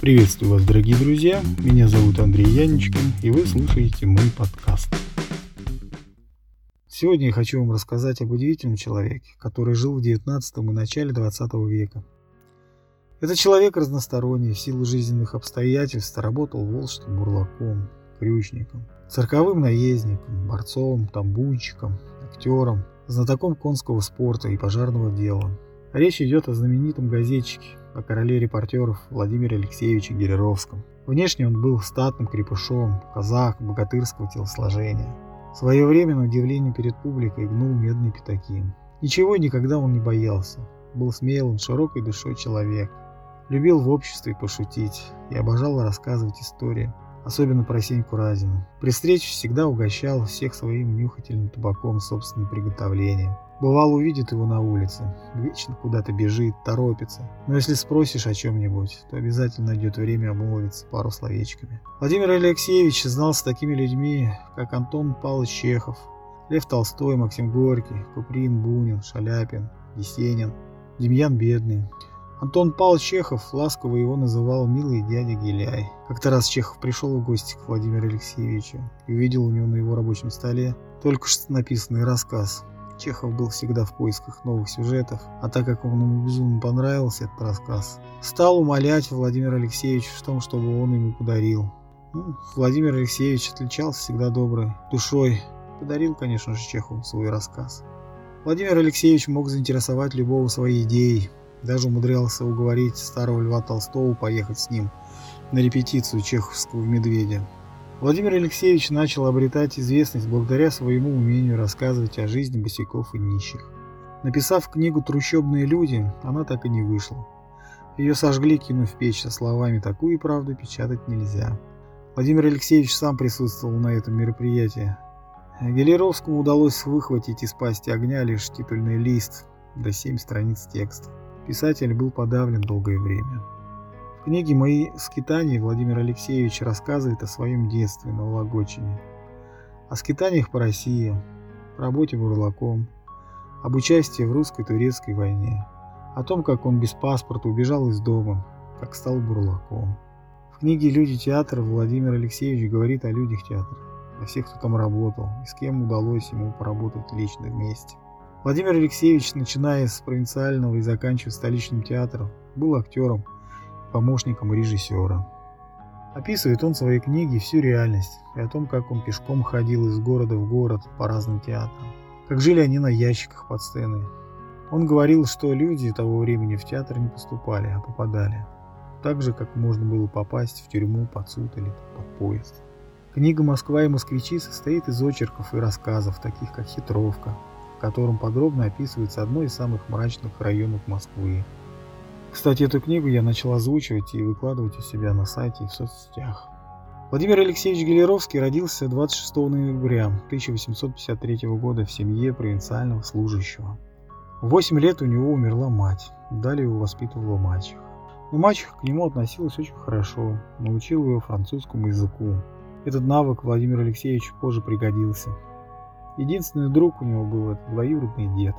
Приветствую вас, дорогие друзья. Меня зовут Андрей Яничкин, и вы слушаете мой подкаст. Сегодня я хочу вам рассказать об удивительном человеке, который жил в 19 и начале 20 века. Этот человек разносторонний, в силу жизненных обстоятельств работал волжским бурлаком, крючником, цирковым наездником, борцом, тамбунчиком, актером, знатоком конского спорта и пожарного дела. Речь идет о знаменитом газетчике, о короле репортеров Владимире Алексеевиче Гереровском. Внешне он был статным крепышом, казах, богатырского телосложения. В свое время, на удивление перед публикой, гнул медные пятаки. Ничего никогда он не боялся. Был смелым, широкой душой человек. Любил в обществе пошутить и обожал рассказывать истории особенно про Сеньку Разина. При встрече всегда угощал всех своим нюхательным табаком собственным приготовлением. Бывало, увидит его на улице, вечно куда-то бежит, торопится. Но если спросишь о чем-нибудь, то обязательно найдет время обмолвиться пару словечками. Владимир Алексеевич знал с такими людьми, как Антон Павлович Чехов, Лев Толстой, Максим Горький, Куприн, Бунин, Шаляпин, Есенин, Демьян Бедный, Антон Павлович Чехов ласково его называл «милый дядя Геляй». Как-то раз Чехов пришел в гости к Владимиру Алексеевичу и увидел у него на его рабочем столе только что написанный рассказ. Чехов был всегда в поисках новых сюжетов, а так как он ему безумно понравился этот рассказ, стал умолять Владимира Алексеевича в том, чтобы он ему подарил. Ну, Владимир Алексеевич отличался всегда доброй душой, подарил, конечно же, Чехову свой рассказ. Владимир Алексеевич мог заинтересовать любого своей идеей, даже умудрялся уговорить старого Льва Толстого поехать с ним на репетицию чеховского «Медведя». Владимир Алексеевич начал обретать известность благодаря своему умению рассказывать о жизни босиков и нищих. Написав книгу «Трущобные люди», она так и не вышла. Ее сожгли, кинув в печь со словами «такую правду печатать нельзя». Владимир Алексеевич сам присутствовал на этом мероприятии. Гелеровскому удалось выхватить из пасти огня лишь титульный лист до семь страниц текста. Писатель был подавлен долгое время. Книге «Мои скитания» Владимир Алексеевич рассказывает о своем детстве на Вологодчине, о скитаниях по России, работе бурлаком, об участии в русско-турецкой войне, о том, как он без паспорта убежал из дома, как стал бурлаком. В книге «Люди театра» Владимир Алексеевич говорит о людях театра, о всех, кто там работал и с кем удалось ему поработать лично вместе. Владимир Алексеевич, начиная с провинциального и заканчивая столичным театром, был актером, помощником режиссера. Описывает он в своей книге всю реальность и о том, как он пешком ходил из города в город по разным театрам, как жили они на ящиках под сценой. Он говорил, что люди того времени в театр не поступали, а попадали. Так же, как можно было попасть в тюрьму под суд или под поезд. Книга «Москва и москвичи» состоит из очерков и рассказов, таких как «Хитровка», в котором подробно описывается одно из самых мрачных районов Москвы. Кстати, эту книгу я начал озвучивать и выкладывать у себя на сайте и в соцсетях. Владимир Алексеевич Гелеровский родился 26 ноября 1853 года в семье провинциального служащего. В 8 лет у него умерла мать, далее его воспитывала мачеха. Но мачеха к нему относилась очень хорошо, научил его французскому языку. Этот навык Владимиру Алексеевичу позже пригодился. Единственный друг у него был это двоюродный дед.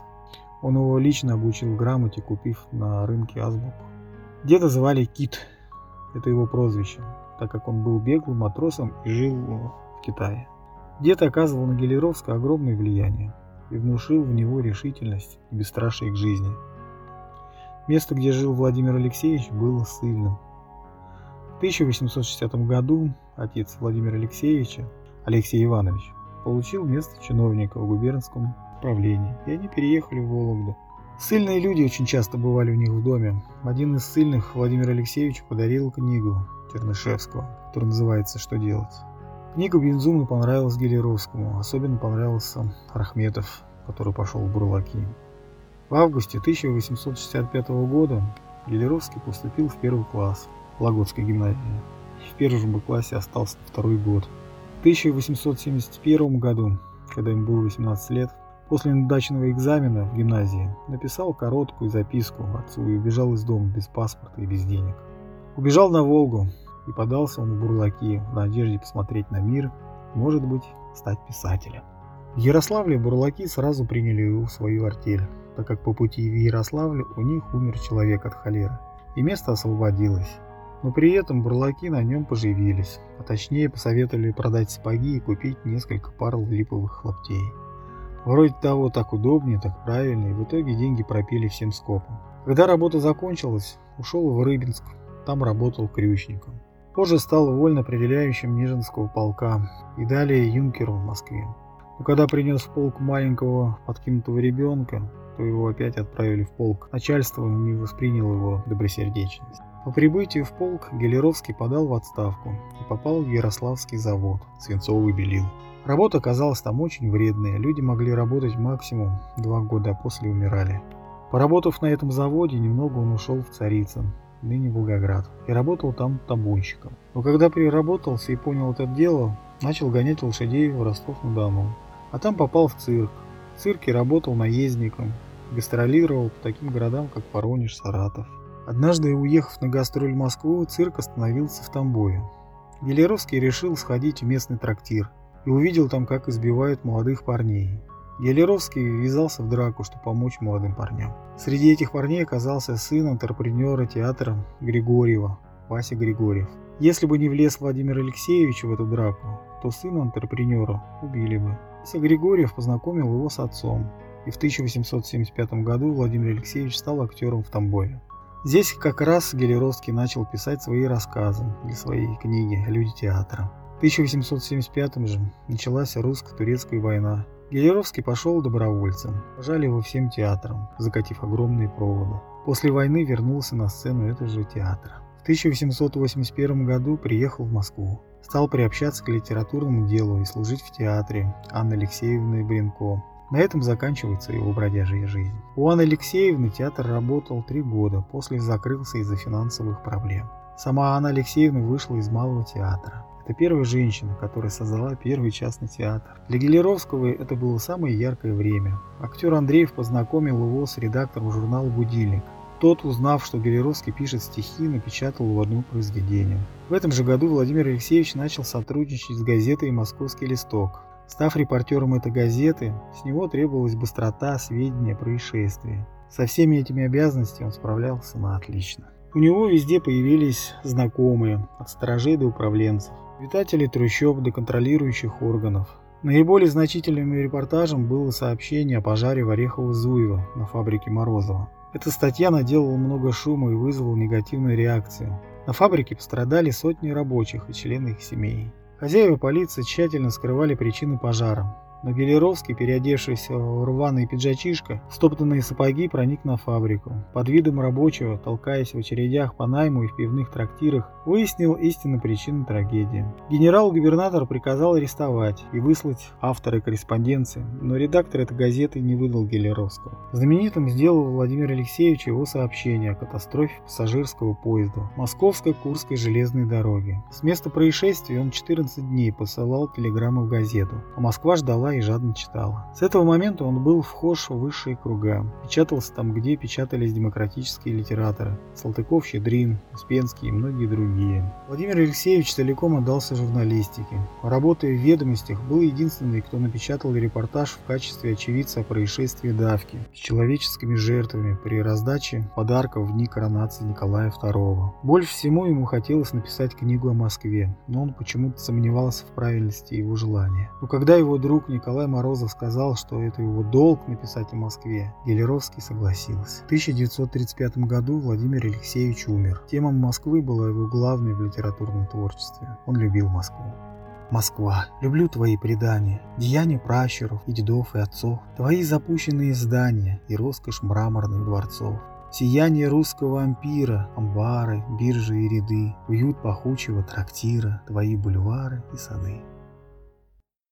Он его лично обучил грамоте, купив на рынке азбуку. Деда звали Кит, это его прозвище, так как он был беглым матросом и жил в Китае. Дед оказывал на Гелеровска огромное влияние и внушил в него решительность и бесстрашие к жизни. Место, где жил Владимир Алексеевич, было ссыльным. В 1860 году отец Владимира Алексеевича, Алексей Иванович, получил место чиновника в губернском правлении, и они переехали в Вологду. Сильные люди очень часто бывали у них в доме. Один из сильных Владимир Алексеевич подарил книгу Чернышевского, которая называется «Что делать?». Книга безумно понравилась Гелеровскому, особенно понравился Рахметов, который пошел в Бурлаки. В августе 1865 года Гелеровский поступил в первый класс Лагодской гимназии. В первом же классе остался второй год – в 1871 году, когда ему было 18 лет, после неудачного экзамена в гимназии написал короткую записку отцу и убежал из дома без паспорта и без денег. Убежал на Волгу и подался он в бурлаки в надежде посмотреть на мир, может быть, стать писателем. В Ярославле бурлаки сразу приняли его в свою артель, так как по пути в Ярославле у них умер человек от холеры, и место освободилось. Но при этом бурлаки на нем поживились, а точнее посоветовали продать сапоги и купить несколько пар липовых хлоптей. Вроде того, так удобнее, так правильно, и в итоге деньги пропили всем скопом. Когда работа закончилась, ушел в Рыбинск, там работал крючником. Позже стал вольно-определяющим Нижинского полка и далее юнкером в Москве. Но когда принес в полк маленького подкинутого ребенка, то его опять отправили в полк. Начальство не восприняло его добросердечность. По прибытию в полк Гелеровский подал в отставку и попал в Ярославский завод «Свинцовый белил». Работа оказалась там очень вредная, люди могли работать максимум два года, а после умирали. Поработав на этом заводе, немного он ушел в Царицын, ныне Волгоград, и работал там табунщиком. Но когда переработался и понял это дело, начал гонять лошадей в Ростов-на-Дону. А там попал в цирк. В цирке работал наездником, гастролировал по таким городам, как Воронеж, Саратов. Однажды, уехав на гастроль в Москву, цирк остановился в Тамбове. Гелеровский решил сходить в местный трактир и увидел там, как избивают молодых парней. Гелеровский ввязался в драку, чтобы помочь молодым парням. Среди этих парней оказался сын антрепренера театра Григорьева, Вася Григорьев. Если бы не влез Владимир Алексеевич в эту драку, то сына антрепренера убили бы. Вася Григорьев познакомил его с отцом, и в 1875 году Владимир Алексеевич стал актером в Тамбове. Здесь как раз Гелеровский начал писать свои рассказы для своей книги «Люди театра». В 1875 же началась русско-турецкая война, Гелеровский пошел добровольцем. Пожали его всем театрам, закатив огромные проводы. После войны вернулся на сцену этого же театра. В 1881 году приехал в Москву. Стал приобщаться к литературному делу и служить в театре Анны Алексеевны Бринко. На этом заканчивается его бродяжья жизнь. У Анны Алексеевны театр работал три года, после закрылся из-за финансовых проблем. Сама Анна Алексеевна вышла из малого театра. Это первая женщина, которая создала первый частный театр. Для Гелеровского это было самое яркое время. Актер Андреев познакомил его с редактором журнала «Будильник». Тот, узнав, что Гелеровский пишет стихи, напечатал его одно произведение. В этом же году Владимир Алексеевич начал сотрудничать с газетой «Московский листок». Став репортером этой газеты, с него требовалась быстрота сведения о происшествии. Со всеми этими обязанностями он справлялся на отлично. У него везде появились знакомые, от сторожей до управленцев обитателей трущоб до контролирующих органов. Наиболее значительным репортажем было сообщение о пожаре в Орехово-Зуево на фабрике Морозова. Эта статья наделала много шума и вызвала негативную реакцию. На фабрике пострадали сотни рабочих и члены их семей. Хозяева полиции тщательно скрывали причины пожара. Но Гелеровский, переодевшийся в рваный пиджачишка, стоптанные сапоги, проник на фабрику. Под видом рабочего, толкаясь в очередях по найму и в пивных трактирах, выяснил истинную причину трагедии. Генерал-губернатор приказал арестовать и выслать автора корреспонденции, но редактор этой газеты не выдал Гелеровского. Знаменитым сделал Владимир Алексеевич его сообщение о катастрофе пассажирского поезда Московской Курской железной дороги. С места происшествия он 14 дней посылал телеграммы в газету, а Москва ждала и жадно читала. С этого момента он был вхож в высшие круга. Печатался там, где печатались демократические литераторы. Салтыков, Щедрин, Успенский и многие другие. Владимир Алексеевич целиком отдался журналистике. Работая в ведомостях, был единственный, кто напечатал репортаж в качестве очевидца о происшествии давки с человеческими жертвами при раздаче подарков в дни коронации Николая II. Больше всего ему хотелось написать книгу о Москве, но он почему-то сомневался в правильности его желания. Но когда его друг Николай Морозов сказал, что это его долг написать о Москве, Гелеровский согласился. В 1935 году Владимир Алексеевич умер. Тема Москвы была его главной в литературном творчестве. Он любил Москву. Москва, люблю твои предания, деяния пращуров и дедов и отцов, твои запущенные здания и роскошь мраморных дворцов. Сияние русского ампира, амбары, биржи и ряды, уют пахучего трактира, твои бульвары и сады.